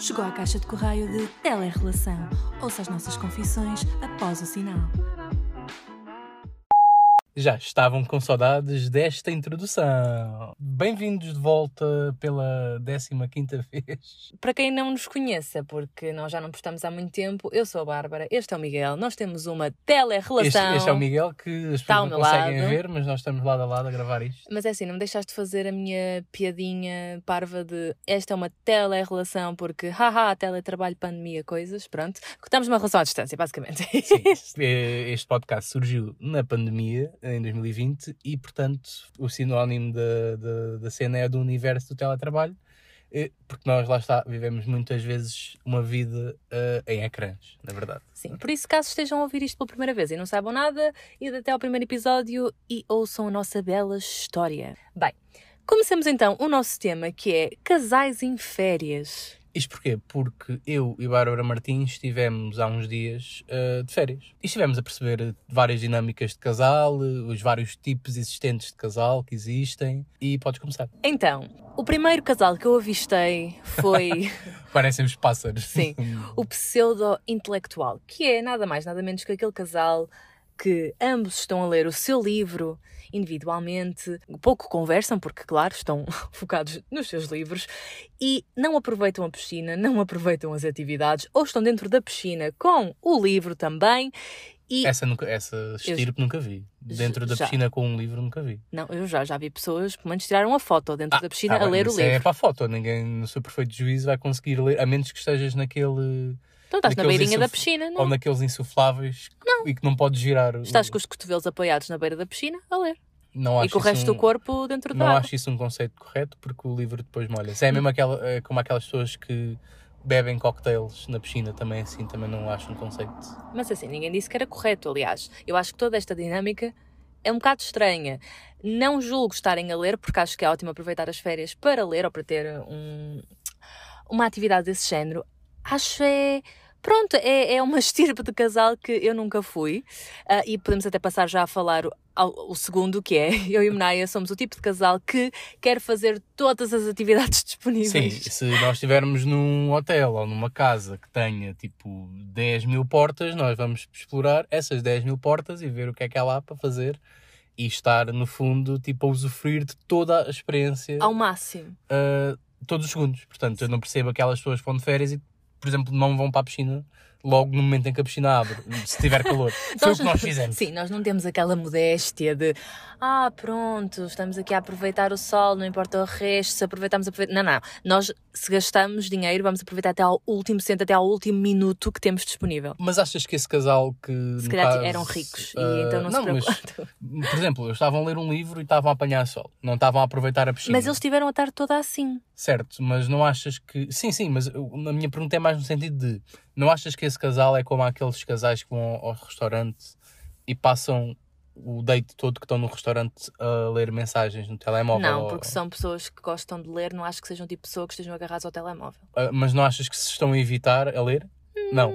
Chegou à caixa de correio de Telerrelação. Ouça as nossas confissões após o sinal. Já estavam com saudades desta introdução. Bem-vindos de volta pela 15 vez. Para quem não nos conheça, porque nós já não postamos há muito tempo, eu sou a Bárbara, este é o Miguel, nós temos uma telerrelação. Este, este é o Miguel que as pessoas não conseguem lado. ver, mas nós estamos lado a lado a gravar isto. Mas é assim, não me deixaste de fazer a minha piadinha parva de esta é uma telerrelação, porque haha, teletrabalho, pandemia, coisas, pronto. Estamos numa relação à distância, basicamente. Sim, este este podcast surgiu na pandemia, em 2020, e portanto o sinónimo da, da, cena é do universo do teletrabalho, eh, porque nós lá está, vivemos muitas vezes uma vida eh, em ecrãs, na verdade. Sim, por isso, caso estejam a ouvir isto pela primeira vez e não saibam nada, ide até ao primeiro episódio e ouçam a nossa bela história. Bem, comecemos então o nosso tema que é casais em férias. Isto porquê? Porque eu e Bárbara Martins estivemos há uns dias eh, de férias e estivemos a perceber várias dinâmicas de casal, eh, os vários tipos existentes de casal que existem e podes começar. Então, o primeiro casal que eu avistei foi Parecem os pássaros. Sim. o pseudo-intelectual, que é nada mais, nada menos que aquele casal que ambos estão a ler o seu livro individualmente, pouco conversam, porque, claro, estão focados nos seus livros e não aproveitam a piscina, não aproveitam as atividades, ou estão dentro da piscina com o livro também. E Essa, nunca, essa estirpe nunca vi. Dentro da Já. piscina com um livro nunca vi. não, eu já, já vi pessoas, pelo menos, tiraram a foto dentro da piscina tá a bem, ler o isso livro. É para a foto, ninguém no seu perfeito juízo vai conseguir ler, a menos que estejas naquele. Então estás na beirinha da piscina, Ou não? naqueles insufláveis e que não podes girar. o- Estás com os cotovelos apoiados na beira da piscina a ler. não E acho com o resto isso do um- corpo dentro da Não água. acho isso um conceito correto porque o livro depois molha. É mesmo aquela, é como aquelas pessoas que bebem cocktails na piscina também assim, também não acho um conceito. Mas assim, ninguém disse que era correto, aliás. Eu acho que toda esta dinâmica é um bocado estranha. Não julgo estarem a ler, porque acho que é ótimo aproveitar as férias para ler ou para ter um, uma atividade desse género. Acho é. Pronto, é, é uma estirpe de casal que eu nunca fui. Ah, e podemos até passar já a falar o, segundo, que é eu e o Menaya somos o tipo de casal que quer fazer todas as atividades Sim, disponíveis. se nós estivermos num hotel ou numa casa que tenha tipo 10 mil portas, nós vamos explorar essas 10 mil portas e ver o que é que há lá para fazer e estar no fundo tipo a usufruir de toda a experiência Ao máximo. uh, todos os segundos. Portanto, eu não percebo aquelas pessoas que vão de férias e, por exemplo, não vão para a piscina logo no momento em que a piscina abre, se tiver calor. Foi o que nós fizemos. Sim, nós não temos aquela modéstia de ah, pronto, estamos aqui a aproveitar o sol, não importa o resto, se aproveitamos, aproveitamos. Não, não. Nós, se gastamos dinheiro, vamos aproveitar até ao último cento, até ao último minuto que temos disponível. Mas achas que esse casal que. Se calhar caso, eram ricos uh, e então não, se mas, preocupam. por exemplo, eles estavam a ler um livro e estavam a apanhar sol, não estavam a aproveitar a piscina. Mas eles tiveram a tarde toda assim. Certo, mas não achas que. Sim, sim, mas a minha pergunta é mais no sentido de. Não achas que esse casal é como aqueles casais que vão ao restaurante e passam o date todo que estão no restaurante a ler mensagens no telemóvel? não, ou- porque são pessoas que gostam de ler, não acho que sejam tipo pessoas que estejam agarradas ao telemóvel. Ah, Mas não achas que se estão a evitar a ler? Não.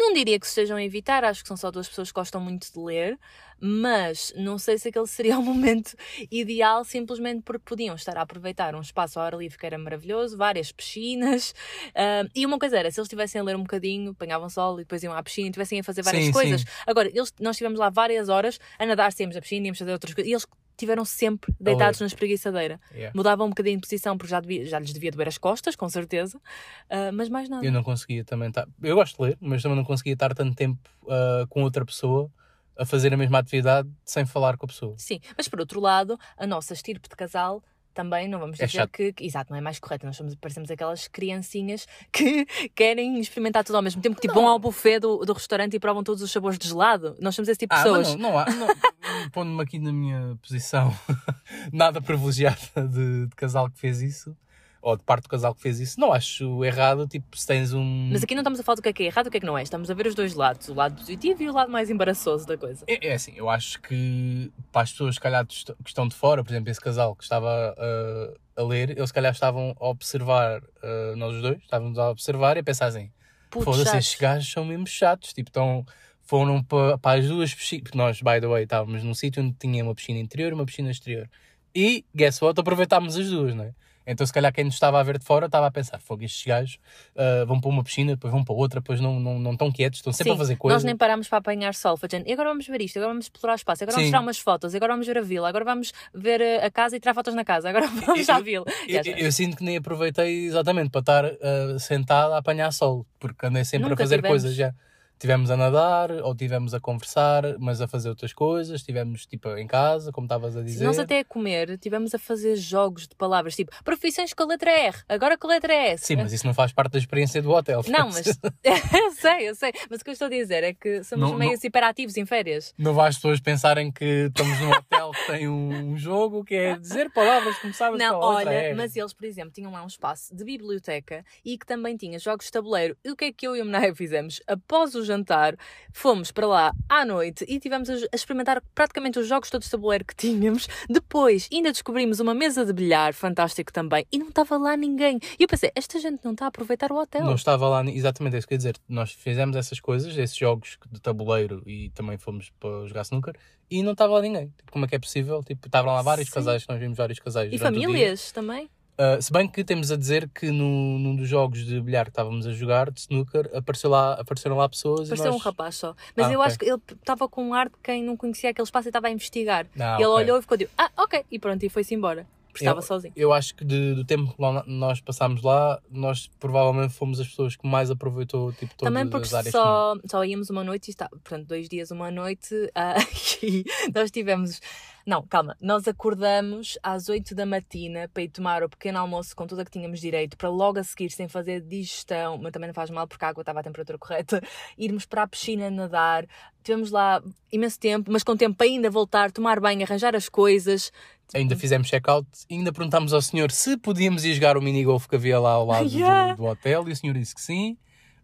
Não diria que se estejam a evitar, acho que são só duas pessoas que gostam muito de ler, mas não sei se aquele seria o momento ideal, simplesmente porque podiam estar a aproveitar um espaço ao ar livre que era maravilhoso, várias piscinas. ah, e uma coisa era, se eles estivessem a ler um bocadinho, apanhavam sol e depois iam à piscina e estivessem a fazer várias Sim, coisas. sim. Agora, eles, nós estivemos lá várias horas a nadar, saímos da piscina, íamos fazer outras coisas, e eles estiveram sempre deitados na espreguiçadeira. Yeah. Mudavam um bocadinho de posição porque já, devia- já lhes devia doer as costas, com certeza, ah, mas mais nada. Eu não conseguia também estar. Eu gosto de ler, mas também não conseguia estar tanto tempo ah, com outra pessoa a fazer a mesma atividade sem falar com a pessoa. Sim, mas por outro lado, a nossa estirpe de casal também não vamos É dizer chato. que, que- Exato, não é mais correto. Nós somos, parecemos aquelas criancinhas que querem experimentar tudo ao mesmo tempo, que tipo, vão ao buffet do, do restaurante e provam todos os sabores de gelado. Nós somos esse tipo de Ah, pessoas. não, não há. Não, Pondo-me aqui na minha posição nada privilegiada de, de casal que fez isso, ou de parte do casal que fez isso, não acho errado. Tipo, se tens um. Mas aqui não estamos a falar do que é que é errado e o que é que não é. Estamos a ver os dois lados, o lado positivo e o lado mais embaraçoso da coisa. É, é assim, eu acho que para as pessoas, se calhar, que est- que estão de fora, por exemplo, esse casal que estava uh, a ler, eles, se calhar, estavam a observar, uh, nós os dois, estávamos a observar e a pensar assim: foda-se, estes gajos são mesmo chatos. Tipo, estão, foram para, para as duas piscinas, nós, by the way, estávamos num sítio onde tinha uma piscina interior e uma piscina exterior. E, guess what, aproveitámos as duas, não é? Então, se calhar, quem nos estava a ver de fora estava a pensar: fogo, estes gajos uh, vão para uma piscina, depois vão para outra, depois não, não, não estão quietos, estão sempre Sim, a fazer coisas. Nós nem parámos para apanhar sol, foi dizendo, e agora vamos ver isto, agora vamos explorar o espaço, agora vamos Sim. tirar umas fotos, agora vamos ver a vila, agora vamos ver eh, a casa e tirar fotos na casa, agora vamos à vila. Eu, já. eu sinto que nem aproveitei exatamente para estar uh, sentado a apanhar sol, porque andei sempre Nunca a fazer tivemos. coisas já. Tivemos a nadar, ou tivemos a conversar, mas a fazer outras coisas, tivemos tipo em casa, como estavas a dizer. Nós até a comer tivemos a fazer jogos de palavras, tipo, profissões com a letra R, agora com a letra S. Sim, mas isso não faz parte da experiência do hotel. Não, mas eu sei, eu sei. Mas o que eu estou a dizer é que somos Não- meio não- hiperativos em férias. Não vai as pessoas pensarem que estamos num hotel que tem um jogo que é dizer palavras começadas Não, com a letra olha, R. mas eles, por exemplo, tinham lá um espaço de biblioteca e que também tinha jogos de tabuleiro. E o que é que eu e a Menaya fizemos? Após o jantar, fomos para lá à noite e tivemos a, a experimentar praticamente os jogos todos de tabuleiro que tínhamos. Depois, ainda descobrimos uma mesa de bilhar, fantástico também, e não estava lá ninguém. E eu pensei, esta gente não está a aproveitar o hotel. Não estava lá, exatamente é isso que eu ia dizer. Nós fizemos essas coisas, esses jogos de tabuleiro e também fomos para jogar snooker e não estava lá ninguém. Tipo, como é que é possível? Tipo, estavam lá vários Sim. casais, nós vimos vários casais. E famílias também. Uh, se bem que temos a dizer que no, num dos jogos de bilhar que estávamos a jogar, de snooker, apareceu lá, apareceram lá pessoas Pareceu e um nós... rapaz só. Mas Ah, eu ok. acho que ele estava com um ar de quem não conhecia aquele espaço e estava a investigar. Ah, e ele ok. olhou e ficou tipo, ah, ok. E pronto, e foi-se embora. Porque estava sozinho. Eu acho que de- do tempo que nós passámos lá, nós provavelmente fomos as pessoas que mais aproveitou tipo, todas Também porque as áreas. só, só íamos uma noite e está, portanto, dois dias, uma noite, ah, e nós tivemos. Não, calma, nós acordamos às 8 da matina para ir tomar o pequeno almoço com tudo a que tínhamos direito, para logo a seguir, sem fazer digestão, mas também não faz mal porque a água estava à temperatura correta, irmos para a piscina nadar. Tivemos lá imenso tempo, mas com tempo para ainda voltar, tomar banho, arranjar as coisas. Ainda fizemos check-out e ainda perguntámos ao senhor se podíamos ir jogar o minigolf que havia lá ao lado do- Yeah. do, hotel e o senhor disse que sim.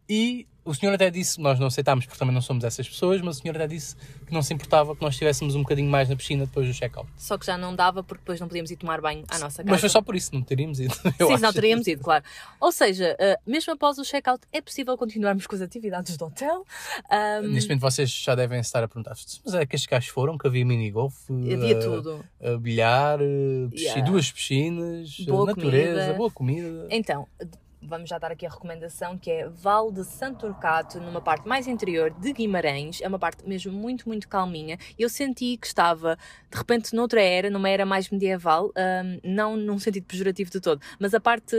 E o senhor até disse, nós não aceitámos porque também não somos essas pessoas, mas o senhor até disse que não se importava que nós estivéssemos um bocadinho mais na piscina depois do check-out. Só que já não dava porque depois não podíamos ir tomar banho à nossa casa. Mas foi só por isso, não teríamos ido. eu Sim, acho. não teríamos ido, claro. Ou seja, uh, mesmo após o check-out, é possível continuarmos com as atividades do hotel. Um, Neste momento vocês já devem estar a perguntar mas é que estes gajos foram, que havia minigolf, havia eh, tudo. eh, bilhar, eh, pisci- Yeah. duas piscinas, eh, Boa natureza, comida. boa comida. Então, vamos já dar aqui a recomendação que é Val de Santo Turcato, numa parte mais interior de Guimarães. É uma parte mesmo muito, muito calminha. Eu senti que estava, de repente, noutra era, numa era mais medieval, hum, não num sentido pejorativo de todo, mas a parte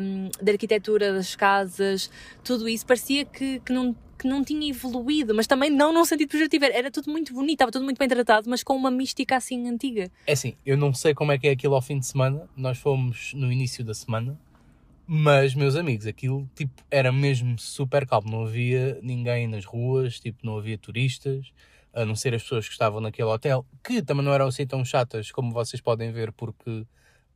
hum, da arquitetura, das casas, tudo isso, parecia que, que não que não tinha evoluído, mas também não num sentido pejorativo. Era- Era tudo muito bonito, estava tudo muito bem tratado, mas com uma mística assim antiga. É assim, eu não sei como é que é aquilo ao fim de semana, nós fomos no início da semana, mas, meus amigos, aquilo tipo, era mesmo super calmo, não havia ninguém nas ruas, tipo, não havia turistas, a não ser as pessoas que estavam naquele hotel, que também não eram assim tão chatas como vocês podem ver, porque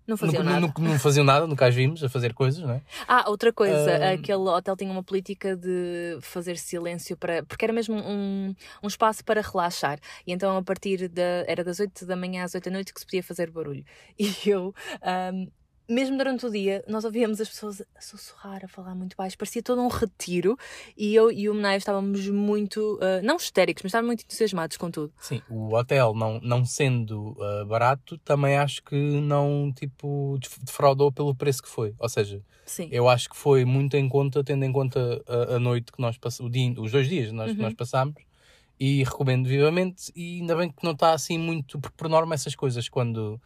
Não faziam não, nada. não- não faziam nada, nunca as vimos a fazer coisas, não é? Ah, outra coisa, aquele hotel tinha uma política de fazer silêncio para. porque era mesmo um, um espaço para relaxar. E então, a partir da. era das 8 da manhã às 8 da noite que se podia fazer barulho. E eu. ahm, mesmo durante o dia, nós ouvíamos as pessoas a sussurrar, a falar muito baixo, parecia todo um retiro. E eu e o Menaio estávamos muito, ah, não histéricos, mas estávamos muito entusiasmados com tudo. Sim, o hotel não, não sendo ah, barato, também acho que não, tipo, def- defraudou pelo preço que foi. Ou seja, Sim. eu acho que foi muito em conta, tendo em conta a, a noite que nós passamos, os dois dias que nós, que Uhum. nós passámos, e recomendo vivamente. E ainda bem que não está assim muito, porque por norma essas coisas, quando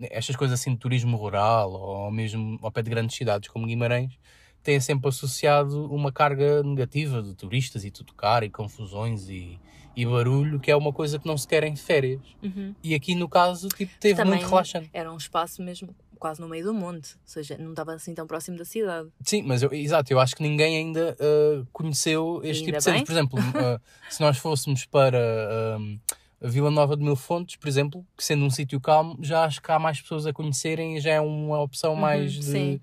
estas coisas assim de turismo rural ou mesmo ao pé de grandes cidades como Guimarães, têm sempre associado uma carga negativa de turistas e tudo caro e confusões e, e barulho, que é uma coisa que não se quer em férias. Uhum. E aqui no caso, tipo, teve Também muito relaxante. Era um espaço mesmo quase no meio do monte, ou seja, não estava assim tão próximo da cidade. Sim, mas eu, exato, eu acho que ninguém ainda uh, conheceu este Ainda tipo de cenas. Por exemplo, uh, se nós fôssemos para um, a Vila Nova de Mil Fontes, por exemplo, que sendo um sítio calmo, já acho que há mais pessoas a conhecerem e já é uma opção Uhum, mais de sim.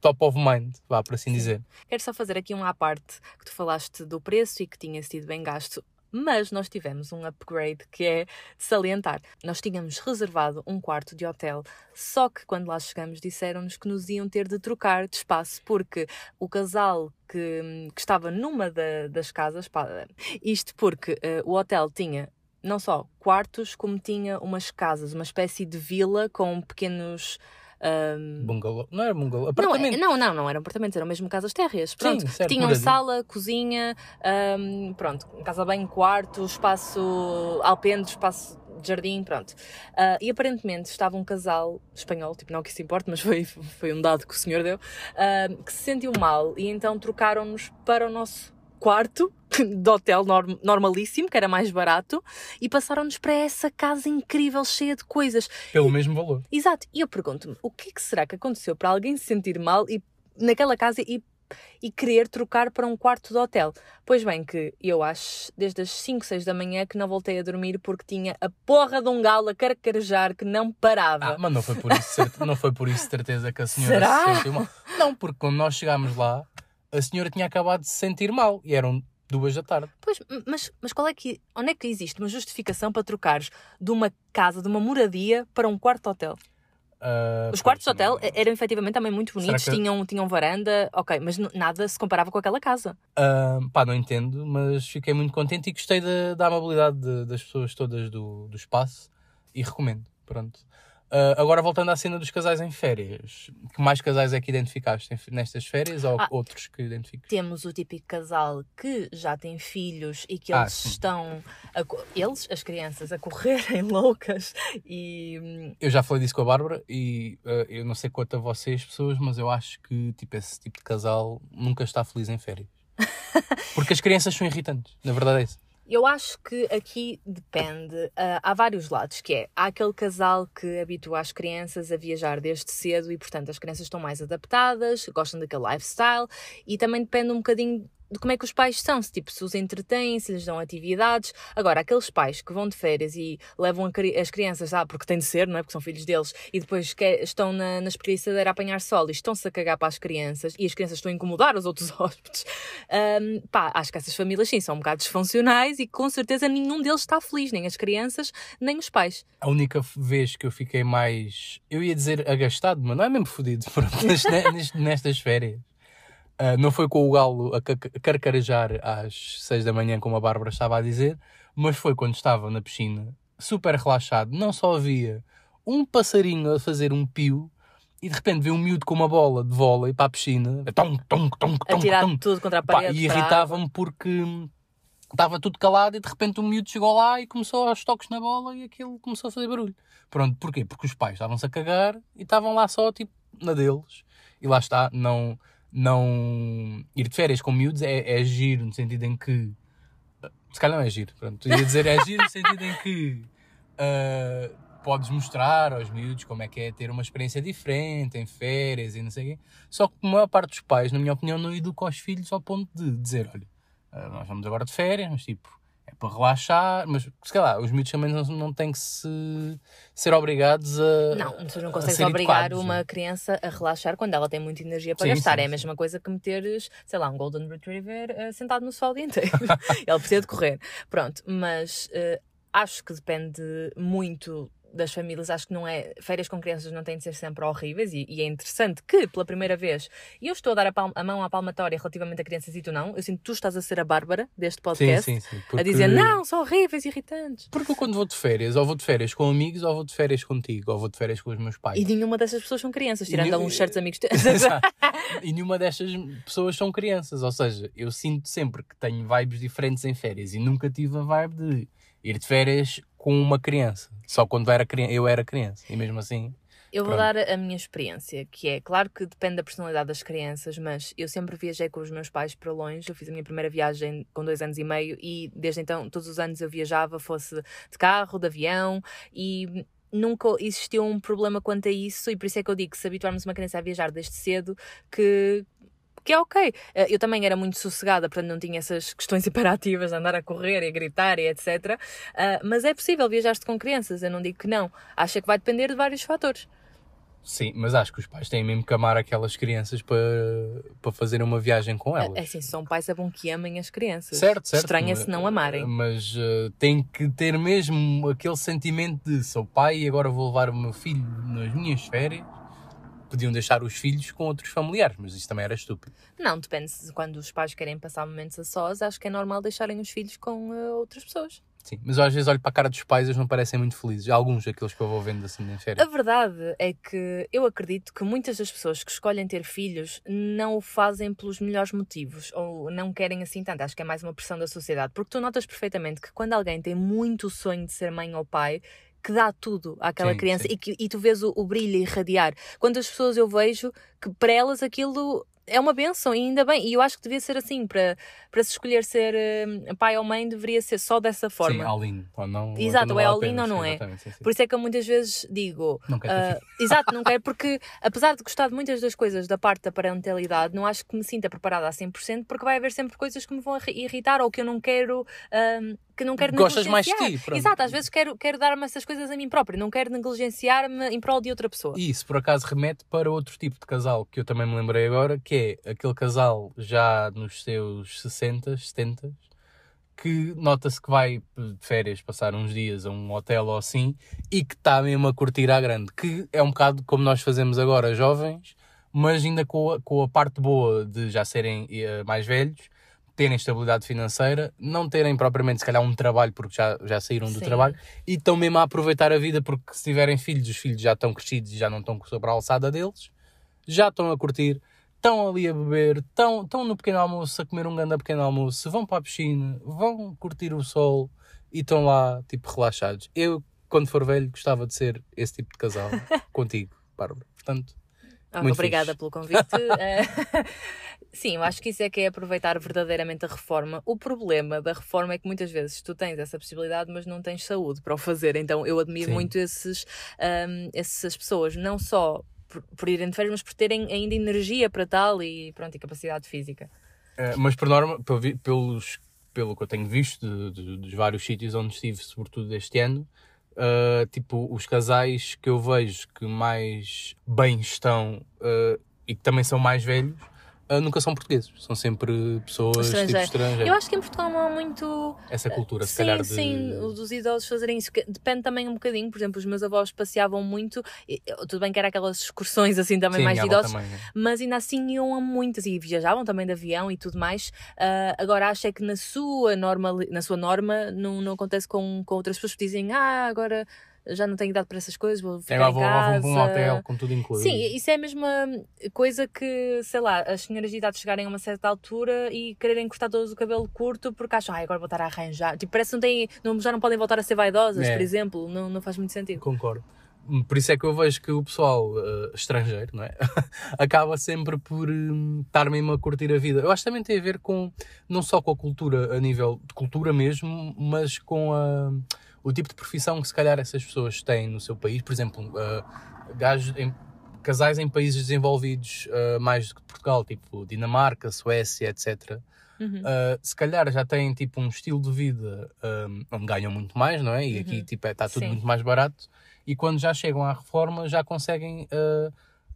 top of mind, vá, por assim Sim. dizer. Quero só fazer aqui um à parte que tu falaste do preço e que tinha sido bem gasto. Mas nós tivemos um upgrade que é de salientar. Nós tínhamos reservado um quarto de hotel, só que quando lá chegamos disseram-nos que nos iam ter de trocar de espaço, porque o casal que, que estava numa da- das casas, pá, isto porque eh, o hotel tinha não só quartos, como tinha umas casas, uma espécie de vila com pequenos. ahm, Bungalow. Não era bungalow. não, Apartamento. é- não, não, não eram apartamentos, eram mesmo casas térreas. Pronto, Sim, certo, tinham moradia. sala, cozinha, ahm, pronto, casa bem, quarto, espaço alpendre, espaço de jardim, pronto. Ah, e aparentemente estava um casal espanhol, tipo, não que isso importe, mas foi, foi um dado que o senhor deu, ahm, que se sentiu mal e então trocaram-nos para o nosso quarto de hotel norm- normalíssimo, que era mais barato, e passaram-nos para essa casa incrível, cheia de coisas. Pelo mesmo valor. Exato. E eu pergunto-me, o que, é que será que aconteceu para alguém se sentir mal e, naquela casa e, e querer trocar para um quarto de hotel? Pois bem, que eu acho, desde as 5, 6 da manhã, que não voltei a dormir porque tinha a porra de um galo a carcarejar que não parava. Ah, mas não foi por isso, não foi por isso certeza que a senhora Será? se sentiu mal. Não, porque quando nós chegámos lá, a senhora tinha acabado de se sentir mal e eram duas da tarde. Pois, mas, mas qual é que, onde é que existe uma justificação para trocares de uma casa, de uma moradia, para um quarto de hotel? Ah, Os quartos de hotel eram efetivamente também muito bonitos, que- tinham, tinham varanda, ok, mas nada se comparava com aquela casa. ah, pá, não entendo, mas fiquei muito contente e gostei da, da amabilidade de- das pessoas todas do, do espaço e recomendo. Pronto. Ah, agora voltando à cena dos casais em férias, que mais casais é que identificaste nestas férias ou Ah. outros que identificas? Temos o típico casal que já tem filhos e que Ah, eles sim. estão, a eles, as crianças, a correrem loucas e hum, Eu já falei disso com a Bárbara e eh, eu não sei quanto a vocês, pessoas, mas eu acho que tipo, esse tipo de casal nunca está feliz em férias. Porque as crianças são irritantes, na verdade é isso. Eu acho que aqui depende, ah, há vários lados, que é, há aquele casal que habitua as crianças a viajar desde cedo e, portanto, as crianças estão mais adaptadas, gostam daquele lifestyle e também depende um bocadinho de como é que os pais são, se tipo, se os entretêm, se lhes dão atividades. Agora, aqueles pais que vão de férias e levam as crianças, ah, porque tem de ser, não é? Porque são filhos deles, e depois que- estão na, na espreguiçadeira a apanhar sol e estão-se a cagar para as crianças e as crianças estão a incomodar os outros hóspedes. Hum, pá, acho que essas famílias sim são um bocado disfuncionais e com certeza nenhum deles está feliz, nem as crianças, nem os pais. A única vez que eu fiquei mais, eu ia dizer agastado, mas não é mesmo fodido, nestas férias. Ah, não foi com o galo a ca- carcarejar às 6 da manhã, como a Bárbara estava a dizer, mas foi quando estava na piscina, super relaxado. Não só havia um passarinho a fazer um pio e de repente vê um miúdo com uma bola de vôlei para a piscina, tom, tom, tom, A tom, tirar tom. tudo contra a Pá, parede. e para a irritava-me porque estava tudo calado e de repente o miúdo chegou lá e começou aos toques na bola e aquilo começou a fazer barulho. Pronto, porquê? Porque os pais estavam-se a cagar e estavam lá só tipo na deles. E lá está, não, não ir de férias com miúdos é, é giro no sentido em que se calhar não é giro, pronto, ia dizer é giro no sentido em que ah, podes mostrar aos miúdos como é que é ter uma experiência diferente em férias e não sei o quê. Só que a maior parte dos pais, na minha opinião, não educa os filhos ao ponto de dizer, olha, ah, nós vamos agora de férias, mas tipo, para relaxar, mas se calhar os miúdos também não, não têm que se, ser obrigados a Não, tu não consegues obrigar educados, uma né? criança a relaxar quando ela tem muita energia para Sim, gastar. sim, é a sim. mesma coisa que meteres, sei lá, um Golden Retriever eh, sentado no sol o dia inteiro. Ele precisa de correr. Pronto, mas eh, acho que depende muito das famílias, acho que não é. Férias com crianças não têm de ser sempre horríveis e, e é interessante que, pela primeira vez, eu estou a dar a, palma- a mão à palmatória relativamente a crianças e tu não, eu sinto que tu estás a ser a Bárbara deste Sim, podcast, sim, sim. a porque- dizer não, são horríveis, irritantes. Porque eu quando vou de férias, ou vou de férias com amigos, ou vou de férias contigo, ou vou de férias com os meus pais. E nenhuma dessas pessoas são crianças, tirando nenhum- alguns certos amigos. E nenhuma destas pessoas são crianças. Ou seja, eu sinto sempre que tenho vibes diferentes em férias e nunca tive a vibe de ir de férias com uma criança. Só quando era criança, eu era criança. E mesmo assim, Eu vou Pronto. dar a minha experiência, que é, claro que depende da personalidade das crianças, mas eu sempre viajei com os meus pais para longe. Eu fiz a minha primeira viagem com dois anos e meio e desde então, todos os anos eu viajava, fosse de carro, de avião e nunca existiu um problema quanto a isso e por isso é que eu digo que se habituarmos uma criança a viajar desde cedo, que que é ok. Eh, Eu também era muito sossegada, portanto não tinha essas questões imperativas de andar a correr e a gritar e etc. Ah, mas é possível viajar-te com crianças, eu não digo que não. Acho que vai depender de vários fatores. sim, mas acho que os pais têm mesmo que amar aquelas crianças para, para fazerem uma viagem com elas. É assim, são pais é bom que amem as crianças. Certo, certo. Estranha se não amarem. Mas eh, tem que ter mesmo aquele sentimento de sou pai e agora vou levar o meu filho nas minhas férias. Podiam deixar os filhos com outros familiares, mas isso também era estúpido. Não, depende quando os pais querem passar momentos a sós, acho que é normal deixarem os filhos com eh, outras pessoas. Sim, mas eu às vezes olho para a cara dos pais e eles não parecem muito felizes. Alguns daqueles que eu vou vendo assim na A férias. verdade é que eu acredito que muitas das pessoas que escolhem ter filhos não o fazem pelos melhores motivos ou não querem assim tanto. Acho que é mais uma pressão da sociedade. Porque tu notas perfeitamente que quando alguém tem muito sonho de ser mãe ou pai, que dá tudo àquela Sim, criança sim. E, que, e tu vês o, o brilho irradiar. Quantas pessoas eu vejo que para elas aquilo é uma benção e ainda bem. E eu acho que devia ser assim. Para, para se escolher ser eh, pai ou mãe, deveria ser só dessa Sim, forma. all-in. Ou não, Exato, não ou é all-in ou não sim, é. sim, sim. Por isso é que eu muitas vezes digo. Não quero ah, exato, não quero, porque apesar de gostar de muitas das coisas da parte da parentalidade, não acho que me sinta preparada a 100%, porque vai haver sempre coisas que me vão irri- irritar ou que eu não quero. ahm, que não quero Gostas mais de ti, pronto. Exato, às vezes quero, quero dar-me essas coisas a mim própria, não quero negligenciar-me em prol de outra pessoa. E isso, por acaso, remete para outro tipo de casal que eu também me lembrei agora, que é aquele casal já nos seus 60, 70, que nota-se que vai de férias passar uns dias a um hotel ou assim e que está mesmo a curtir à grande. Que é um bocado como nós fazemos agora, jovens, mas ainda com a, com a parte boa de já serem eh, mais velhos, terem estabilidade financeira, não terem propriamente, se calhar, um trabalho porque já, já saíram do Sim. trabalho e estão mesmo a aproveitar a vida porque se tiverem filhos, os filhos já estão crescidos e já não estão sobre a alçada deles, já estão a curtir, estão ali a beber, estão, estão no pequeno almoço a comer um grande pequeno almoço, vão para a piscina, vão curtir o sol e estão lá, tipo, relaxados. Eu, quando for velho, gostava de ser esse tipo de casal contigo, Bárbara. Portanto, Muito Obrigada fixe. pelo convite. Eh, Sim, eu acho que isso é que é aproveitar verdadeiramente a reforma. O problema da reforma é que muitas vezes tu tens essa possibilidade, mas não tens saúde para o fazer. Então eu admiro Sim. muito esses, ahm, essas pessoas, não só por, por irem de férias, mas por terem ainda energia para tal e pronto, e capacidade física. Eh, mas por norma, pelos, pelo que eu tenho visto de- de- dos vários sítios onde estive, sobretudo este ano, eh, tipo, os casais que eu vejo que mais bem estão eh, e que também são mais velhos, nunca são portugueses. São sempre pessoas tipo estrangeiras. Eu acho que em Portugal não há muito. Essa cultura, se sim, calhar, de... sim, o dos idosos fazerem isso. Depende também um bocadinho. Por exemplo, os meus avós passeavam muito. Tudo bem que era aquelas excursões assim também Sim, mais de idosos. também, né? mas ainda assim iam a muitas e viajavam também de avião e tudo mais. Ah, agora acho é que na sua norma, na sua norma não, não acontece com, com outras pessoas que dizem ah, agora já não tenho idade para essas coisas, vou ficar em vou, casa. vou para um hotel com tudo incluído. Sim, isso é a mesma coisa que, sei lá, as senhoras de idade chegarem a uma certa altura e quererem cortar todos o cabelo curto porque acham, ah, agora vou estar a arranjar. Tipo, parece que não têm, não, já não podem voltar a ser vaidosas, É. por exemplo. Não, não faz muito sentido. Concordo. Por isso é que eu vejo que o pessoal eh, estrangeiro não é? acaba sempre por hum, estar mesmo a curtir a vida. Eu acho que também tem a ver com, não só com a cultura a nível de cultura mesmo, mas com a, o tipo de profissão que se calhar essas pessoas têm no seu país. Por exemplo, eh, gajos em- casais em países desenvolvidos eh, mais do que Portugal, tipo Dinamarca, Suécia, etc. Uhum. Uh, se calhar já têm tipo um estilo de vida um, onde ganham muito mais, não é? E aqui Uhum. tipo, está tudo Sim. muito mais barato. E quando já chegam à reforma já conseguem uh,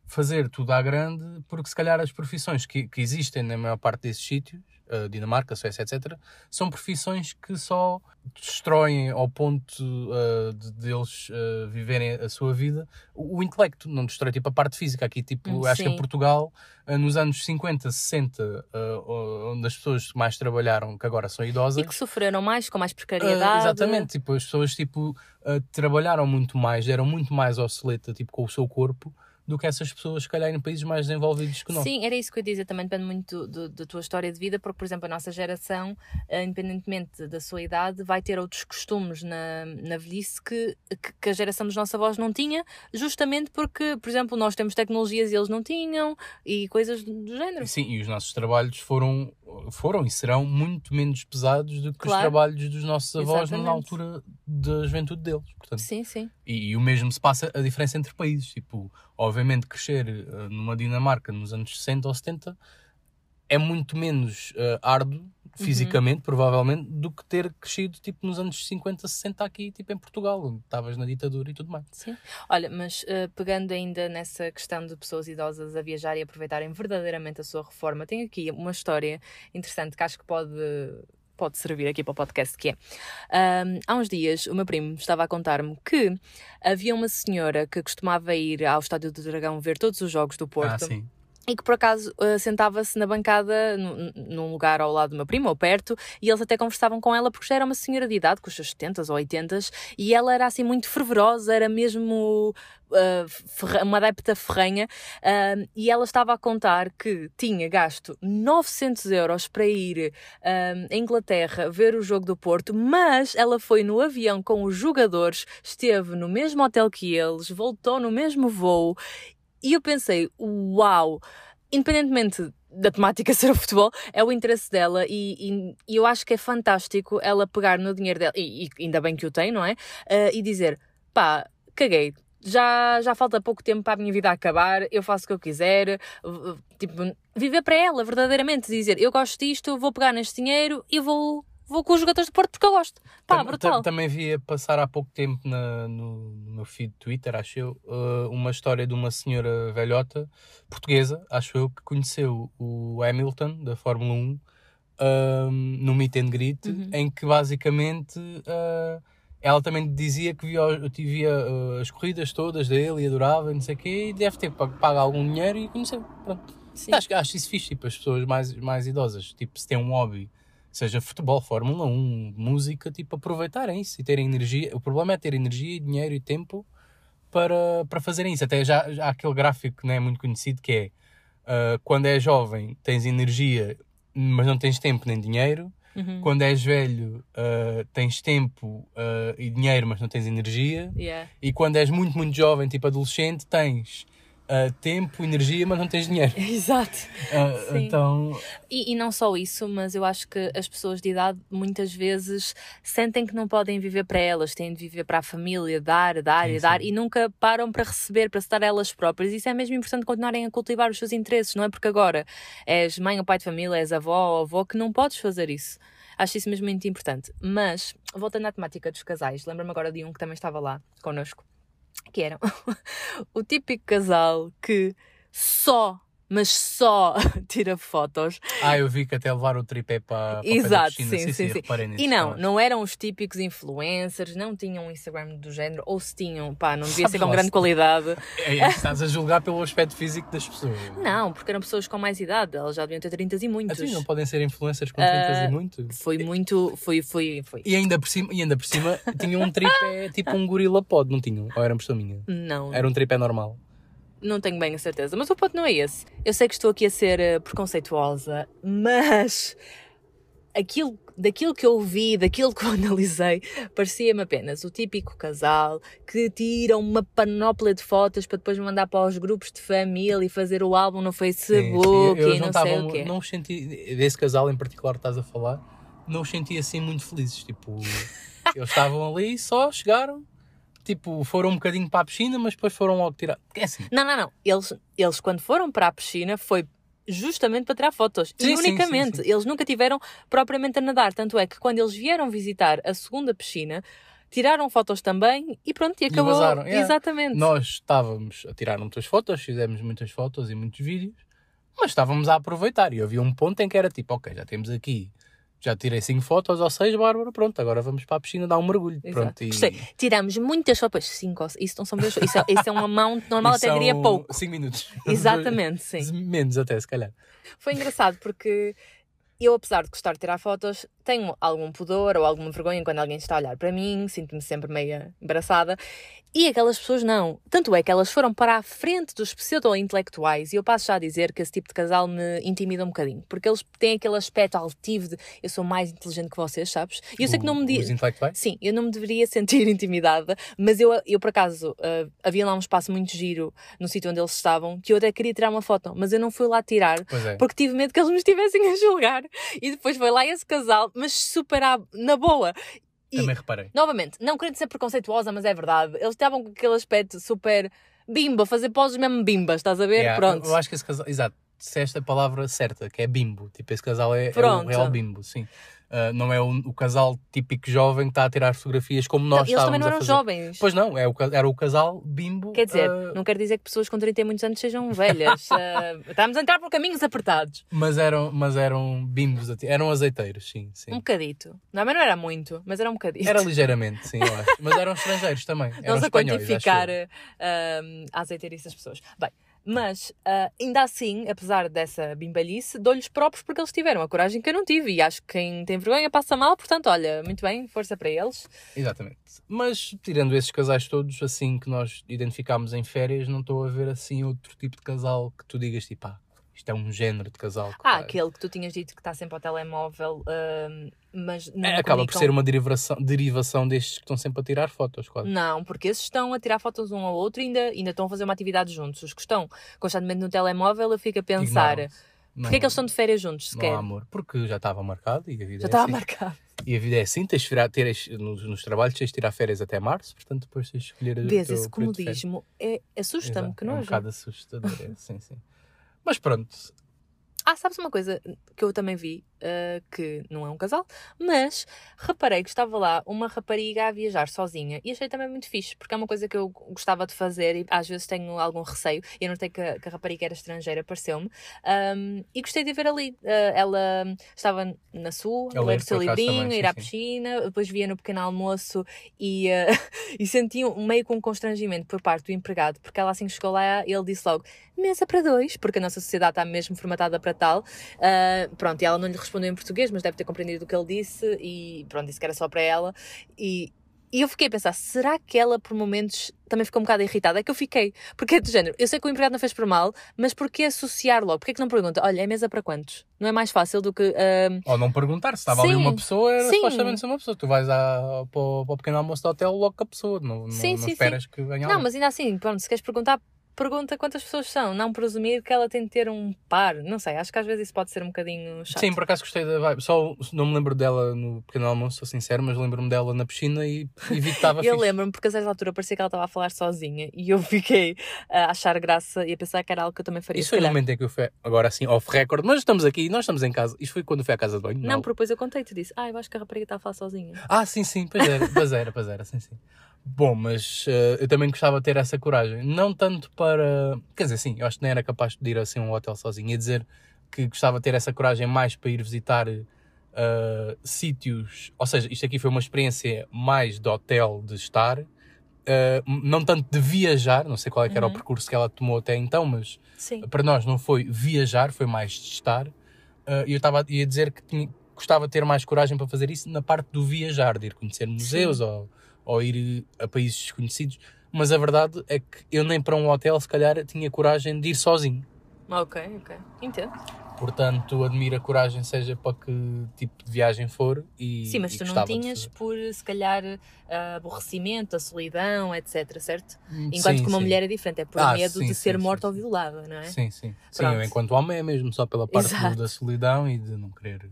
fazer tudo à grande, porque se calhar as profissões que, que existem na maior parte desses sítios, uh, Dinamarca, Suécia, etc., são profissões que só destroem ao ponto uh, de, de eles uh, viverem a sua vida o, o intelecto, não destrói tipo a parte física. Aqui, tipo, Hum, acho que sim. em Portugal, uh, nos anos 50, 60, uh, onde as pessoas que mais trabalharam, que agora são idosas, E que sofreram mais, com mais precariedade. exatamente, tipo, as pessoas tipo, trabalharam muito mais, eram muito mais obsoleta tipo, com o seu corpo do que essas pessoas, se calhar, em países mais desenvolvidos que nós. Sim, era isso que eu ia dizer. Também depende muito do- do- da tua história de vida, porque, por exemplo, a nossa geração, eh, independentemente da sua idade, vai ter outros costumes na, na velhice que, que, que a geração dos nossos avós não tinha, justamente porque, por exemplo, nós temos tecnologias e eles não tinham, e coisas do género. Sim, e os nossos trabalhos foram, foram e serão muito menos pesados do que os Claro. trabalhos dos nossos avós Exatamente. na altura da juventude deles. Portanto, Sim, sim. E, e o mesmo se passa a diferença entre países. Tipo, obviamente, crescer eh, numa Dinamarca nos anos 60 ou 70 é muito menos eh, árduo, fisicamente, provavelmente, do que ter crescido tipo, nos anos 50, 60 aqui, tipo em Portugal, onde estavas na ditadura e tudo mais. Sim. Olha, mas eh, pegando ainda nessa questão de pessoas idosas a viajar e aproveitarem verdadeiramente a sua reforma, tenho aqui uma história interessante que acho que pode, pode servir aqui para o podcast, que é, ahm, há uns dias o meu primo estava a contar-me que havia uma senhora que costumava ir ao Estádio do Dragão ver todos os jogos do Porto. Ah, sim. E que por acaso uh, sentava-se na bancada num, lugar ao lado do meu primo, ou perto, e eles até conversavam com ela porque já era uma senhora de idade, com os seus 70 ou 80 e ela era assim muito fervorosa, era mesmo uh, uma adepta ferrenha, uh, e ela estava a contar que tinha gasto 900 euros para ir à Inglaterra ver o jogo do Porto, mas ela foi no avião com os jogadores, esteve no mesmo hotel que eles, voltou no mesmo voo e eu pensei, uau! Independentemente da temática ser o futebol, é o interesse dela e, e, e, eu acho que é fantástico ela pegar no dinheiro dela, e, e ainda bem que o tem, não é? Uh, e dizer, pá, caguei, já, já falta pouco tempo para a minha vida acabar, eu faço o que eu quiser, tipo, viver para ela, verdadeiramente, dizer, eu gosto disto, vou pegar neste dinheiro e vou vou com os jogadores de Porto porque eu gosto. Pá, brutal. Também via passar há pouco tempo na, no, no meu feed de Twitter, acho eu, uh, uma história de uma senhora velhota portuguesa, acho eu, que conheceu o Hamilton da Fórmula 1 um, ehm, no meet and greet, uhum. em que basicamente uh, ela também dizia que via, via uh, as corridas todas dele e adorava, não sei o quê, e deve ter pago algum dinheiro e conheceu. Pronto. Acho, acho isso fixe, tipo, as pessoas mais, mais idosas, tipo, se tem um hobby seja futebol, Fórmula 1, música, tipo, aproveitarem isso e terem energia. O problema é ter energia, dinheiro e tempo para, para fazerem isso. Até já, já há aquele gráfico que não é muito conhecido que é uh, quando és jovem tens energia, mas não tens tempo nem dinheiro. Uhum. Quando és velho, uh, tens tempo uh, e dinheiro, mas não tens energia. Yeah. E quando és muito, muito jovem, tipo adolescente, tens uh, tempo, energia, mas não tens dinheiro. Exato. Uh, então... E, e, não só isso, mas eu acho que as pessoas de idade muitas vezes sentem que não podem viver para elas, têm de viver para a família, dar, dar sim, e dar, e nunca param para receber, para se dar elas próprias. Isso é mesmo importante continuarem a cultivar os seus interesses, não é porque agora és mãe ou pai de família, és avó ou avô, que não podes fazer isso. Acho isso mesmo muito importante. Mas, voltando à temática dos casais, lembro-me agora de um que também estava lá connosco que eram. O típico casal que só mas só tira fotos. Ah, eu vi que até levar o tripé para, para Exato, sim, sim, sim, sim. E não, não eram os típicos influencers, não tinham um Instagram do género, ou se tinham, pá, não devia ser com grande qualidade. É, é, estás a julgar pelo aspecto físico das pessoas. Não, porque eram pessoas com mais idade, elas já deviam ter 30 e muitos. Assim, não podem ser influencers com 30 uh, e ah, muitos. Foi muito, foi, foi, foi. E ainda por cima, e ainda por cima tinham um tripé tipo um gorila pod, não tinham? Ou era uma minha? Não. Era um tripé normal. Não tenho bem a certeza, mas o ponto não é esse. Eu sei que estou aqui a ser uh, preconceituosa, mas aquilo, daquilo que eu vi, daquilo que eu analisei, parecia-me apenas o típico casal que tira uma panóplia de fotos para depois mandar para os grupos de família e fazer o álbum no Facebook sim, sim. E não, não sei o quê. Não senti, desse casal em particular que estás a falar, não os senti assim muito felizes. Tipo, eles estavam ali, só chegaram, tipo, foram um bocadinho para a piscina, mas depois foram logo tirar. É assim. Não, não, não. Eles, eles quando foram para a piscina foi justamente para tirar fotos. Sim, e unicamente. Sim, sim, eles nunca tiveram propriamente a nadar. Tanto é que quando eles vieram visitar a segunda piscina, tiraram fotos também e pronto, e acabou. E yeah. Exatamente. Nós estávamos a tirar muitas fotos, fizemos muitas fotos e muitos vídeos, mas estávamos a aproveitar. E havia um ponto em que era tipo, ok, já temos aqui já tirei 5 fotos ou 6, Bárbara, pronto, agora vamos para a piscina dar um mergulho. Pronto, e... Tiramos muitas fotos, 5 isso não são isso, é, isso é um amount normal, até diria pouco. 5 minutos. Exatamente, sim. Menos até, se calhar. Foi engraçado porque eu, apesar de gostar de tirar fotos, tenho algum pudor ou alguma vergonha quando alguém está a olhar para mim, sinto-me sempre meio embaraçada. E aquelas pessoas não. Tanto é que elas foram para a frente dos pseudo-intelectuais, e eu passo já a dizer que esse tipo de casal me intimida um bocadinho, porque eles têm aquele aspecto altivo de eu sou mais inteligente que vocês, sabes? E eu sei que não me. Os intelectuais? Sim, eu não me deveria sentir intimidada, mas eu, eu por acaso, uh, havia lá um espaço muito giro no sítio onde eles estavam, que eu até queria tirar uma foto, mas eu não fui lá tirar, é. porque tive medo que eles me estivessem a julgar. E depois foi lá esse casal, mas super à, na boa. E, Também reparei. Novamente, não querendo ser preconceituosa, mas é verdade. Eles estavam com aquele aspecto super bimba, fazer poses mesmo bimbas, estás a ver? Yeah, Pronto. Eu, eu acho que esse casal, exato, se esta palavra certa, que é bimbo. Tipo, esse casal é, é o real bimbo, sim. Uh, não é o, o, casal típico jovem que está a tirar fotografias como nós não, eles também não eram jovens. Pois não, é o, era o casal bimbo. Quer dizer, uh... não quer dizer que pessoas com 30 e muitos anos sejam velhas. uh, estamos a entrar por caminhos apertados. Mas eram, mas eram bimbos, eram azeiteiros, sim, sim. Um bocadito. Não, mas não era muito, mas era um bocadito. Era ligeiramente, sim, eu acho. Mas eram estrangeiros também. Eram Nós a quantificar uh, a azeiteirice das pessoas. Bem, Mas, ah, ainda assim, apesar dessa bimbalhice, dou-lhes próprios porque eles tiveram a coragem que eu não tive. E acho que quem tem vergonha passa mal, portanto, olha, muito bem, força para eles. Exatamente. Mas, tirando esses casais todos, assim, que nós identificámos em férias, não estou a ver, assim, outro tipo de casal que tu digas, tipo, ah, isto é um género de casal. Ah, aquele que tu tinhas dito que está sempre ao telemóvel, ah, mas não É, acaba por ser uma derivação, derivação destes que estão sempre a tirar fotos, quase. Não, porque esses estão a tirar fotos um ao outro e ainda, ainda estão a fazer uma atividade juntos. Os que estão constantemente no telemóvel, eu fico a pensar, porquê é que eles estão de férias juntos, Não sequer? há amor. Porque já estava marcado e a vida Já é estava assim. marcado. E a vida é assim, tens tirar, teres, nos, nos trabalhos tens de tirar férias até março, portanto depois tens de escolher Vês, esse comodismo é, assusta-me, que É um nojo. bocado assustador, é, sim, sim. Mas pronto, Ah, sabes uma coisa que eu também vi, ah, que não é um casal, mas reparei que estava lá uma rapariga a viajar sozinha e achei também muito fixe, porque é uma coisa que eu gostava de fazer e às vezes tenho algum receio. E eu notei que a, que a rapariga era estrangeira, pareceu-me, Ahm, e gostei de a ver ali. Ah, ela estava na Sul, ler, o seu livrinho, ir à piscina, depois via no pequeno almoço e, ah, e senti um, meio com um constrangimento por parte do empregado, porque ela assim que chegou lá, ele disse logo mesa para dois, porque a nossa sociedade está mesmo formatada para tal. Ah, pronto, e ela não lhe respondeu em português, mas deve ter compreendido o que ele disse e pronto, disse que era só para ela. E, e eu fiquei a pensar, será que ela por momentos também ficou um bocado irritada? É que eu fiquei, porque é do género, eu sei que o empregado não fez por mal, mas porquê associar logo? Porquê que não pergunta, olha, é mesa para quantos? Não é mais fácil do que. ah, ou não perguntar, se estava ali Sim. uma pessoa, era Sim. supostamente uma pessoa. Tu vais à, para, o, para o pequeno almoço do hotel logo com a pessoa, não, não, Sim, não sim, esperas que venha Não, alguém. mas ainda assim, pronto, se queres perguntar, pergunta quantas pessoas são, não presumir que ela tem de ter um par. Não sei, acho que às vezes isso pode ser um bocadinho chato. Sim, por acaso gostei da vibe. Só não me lembro dela no pequeno almoço, sou sincero, mas lembro-me dela na piscina e, e vi que estava Eu lembro-me porque a certa altura parecia que ela estava a falar sozinha e eu fiquei a achar graça e a pensar que era algo que eu também faria. Isso foi no momento em que eu fui, agora assim, off record, mas estamos aqui, nós estamos em casa. Isto foi quando fui à casa de banho? Não, porque depois eu contei-te disse, ah, eu acho que a rapariga está a falar sozinha. Ah, sim, sim, pois era, pois era, pois era, sim, sim. Bom, mas eh, eu também gostava de ter essa coragem. Não tanto para. Quer dizer, sim, eu acho que nem era capaz de ir assim a um hotel sozinho. Ia dizer que gostava de ter essa coragem mais para ir visitar eh, sítios. Ou seja, isto aqui foi uma experiência mais de hotel, de estar. eh, não tanto de viajar, não sei qual é que era o Uhum. percurso que ela tomou até então, mas Sim. para nós não foi viajar, foi mais de estar. Uh, E eu estava a dizer que tinha- gostava de ter mais coragem para fazer isso na parte do viajar, de ir conhecer museus ou, ou ir a países desconhecidos. Mas a verdade é que eu nem para um hotel, se calhar, tinha coragem de ir sozinho. Ok, ok. Entendo. Portanto, admiro a coragem, seja para que tipo de viagem for. E, Sim, mas e tu não tinhas por, se calhar, ah, aborrecimento, a solidão, etc, certo? Enquanto Sim, que uma sim. mulher é diferente, é por Ah, medo sim, de ser sim, morta sim, ou violada, não é? Sim, sim. Sim, Pronto. eu enquanto homem é mesmo só pela parte Exato. da solidão e de não querer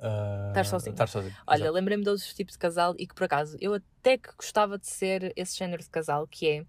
ah, Estar sozinho. Estar sozinho. Olha, lembrei-me de outros tipos de casal e que por acaso eu até que gostava de ser esse género de casal, que é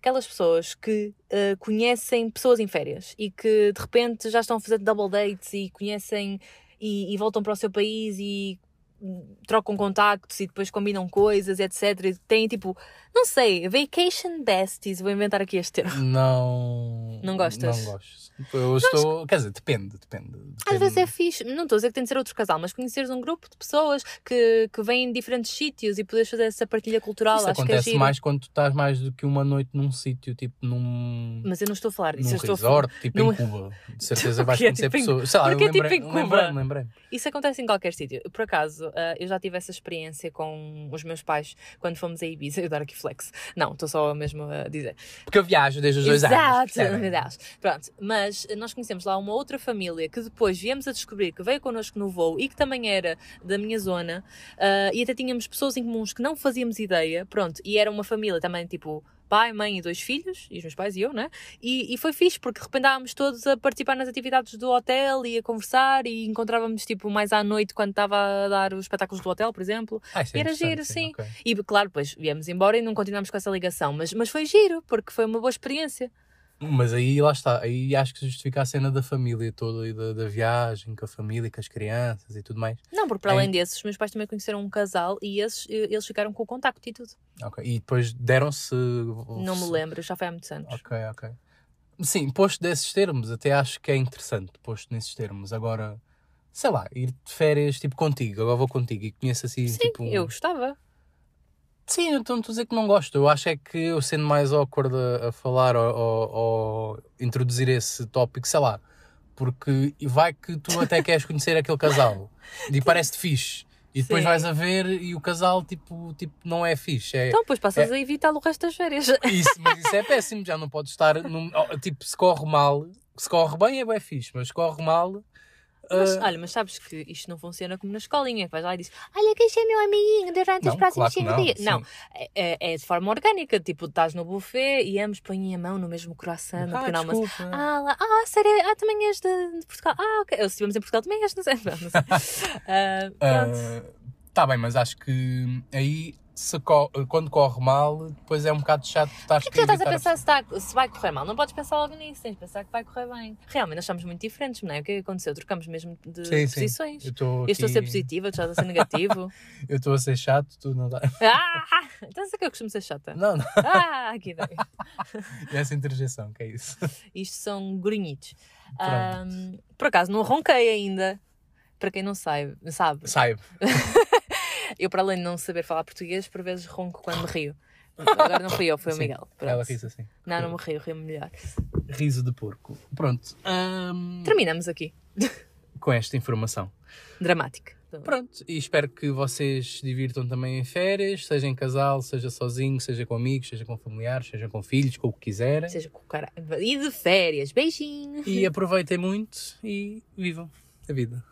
aquelas pessoas que eh, conhecem pessoas em férias e que de repente já estão a fazer double dates e conhecem e, e voltam para o seu país e hum, trocam contactos e depois combinam coisas, etc. E têm tipo, não sei, vacation besties, vou inventar aqui este termo. Não. Não gostas? Não gosto. Eu estou. Quer dizer, depende, depende. Às depende. vezes é fixe, não estou a dizer que tem de ser outro casal, mas conheceres um grupo de pessoas que, que vêm de diferentes sítios e poderes fazer essa partilha cultural, Isso acho que é acontece mais quando tu estás mais do que uma noite num sítio, tipo num. Mas eu não estou a falar disso, num eu estou a resort, tipo Não em é- Cuba. De certeza vais Porquê conhecer tipo em- pessoas. Sei lá, eu porquê tipo lembrei, em Cuba? lembrei, lembrei. Isso acontece em qualquer sítio. Por acaso, ah, eu já tive essa experiência com os meus pais quando fomos a Ibiza. Eu dar aqui flex. Não, estou só mesmo a dizer. Porque eu viajo desde os dois anos. Exato, meu Deus. Pronto, mas nós conhecemos lá uma outra família que depois viemos a descobrir que veio connosco no voo e que também era da minha zona ah, e até tínhamos pessoas em comuns que não fazíamos ideia, pronto, e era uma família também tipo pai, mãe e dois filhos, e os meus pais e eu, né? E, e foi fixe porque de repente estávamos todos a participar nas atividades do hotel e a conversar e encontrávamos tipo mais à noite quando estava a dar os espetáculos do hotel, por exemplo. Ah, é Era giro, sim. ok. E claro, depois viemos embora e não continuamos com essa ligação, mas, mas foi giro porque foi uma boa experiência. Mas aí lá está, aí acho que justifica a cena da família toda e da, da viagem com a família, com as crianças e tudo mais. Não, porque para É. além desses, os meus pais também conheceram um casal e esses, eles ficaram com o contacto e tudo. Ok. E depois deram-se. Não me lembro, já foi há muitos anos. Ok, ok. Sim, posto desses termos, até acho que é interessante, posto nesses termos. Agora, sei lá, ir de férias tipo contigo, agora vou contigo e conheço assim, Sim, tipo. eu gostava. Sim, então estou a dizer que não gosto. Eu acho é que eu sendo mais awkward a, a falar ou, ou- ou introduzir esse tópico, sei lá, porque vai que tu até queres conhecer aquele casal e parece-te fixe. E depois Sim. vais a ver e o casal tipo, tipo não é fixe. É, Então, depois passas a evitar o resto das férias. isso, mas isso é péssimo, já não pode estar num, tipo, se corre mal, se corre bem é bem fixe, mas se corre mal. Mas, ah, olha, mas sabes que isto não funciona como na escolinha, que vais lá e dizes, olha, quem é meu amiguinho durante Não, os próximos claro que cinco não, dias. sim. Não, é, é- é de forma orgânica, tipo, estás no buffet e ambos põem a mão no mesmo coração, no ah, pequeno almoço. Ah, lá, ah, sério, ah, também és de, de Portugal. Ah, ok. Ou se estivemos em Portugal, também és, não sei. Não sei. Ah, pronto. Está bem, mas acho que aí se co- quando corre mal, depois é um bocado chato estar Porque já estás a pensar se, está- se vai correr mal. Não podes pensar logo nisso, tens de pensar que vai correr bem. Realmente, nós somos muito diferentes, não é? O que é que aconteceu? Trocamos mesmo de Sim, sim. posições. Eu estou Eu estou a ser aqui- positiva, tu estás a ser negativo. Eu estou a ser chato, tu não dá. ah! Então é que eu costumo ser chata. Não, não. Ah, que ideia. É essa interjeição, que é isso. Isto são grunhitos. Ahm, por acaso, não ronquei ainda. Para quem não sabe, sabe, Saiba. Eu para além de não saber falar português, por vezes ronco quando me rio. Agora não fui eu, foi o Sim, Miguel. Pronto. Ela ri assim. Não, não me rio, rio melhor. Riso de porco. Pronto. hum, Terminamos aqui. com esta informação. Dramática. Pronto, e espero que vocês se divirtam também em férias, seja em casal, seja sozinho, seja com amigos, seja com familiares, seja com filhos, com o que quiserem. Seja com o cara. E de férias. Beijinho. E aproveitem muito e vivam a vida.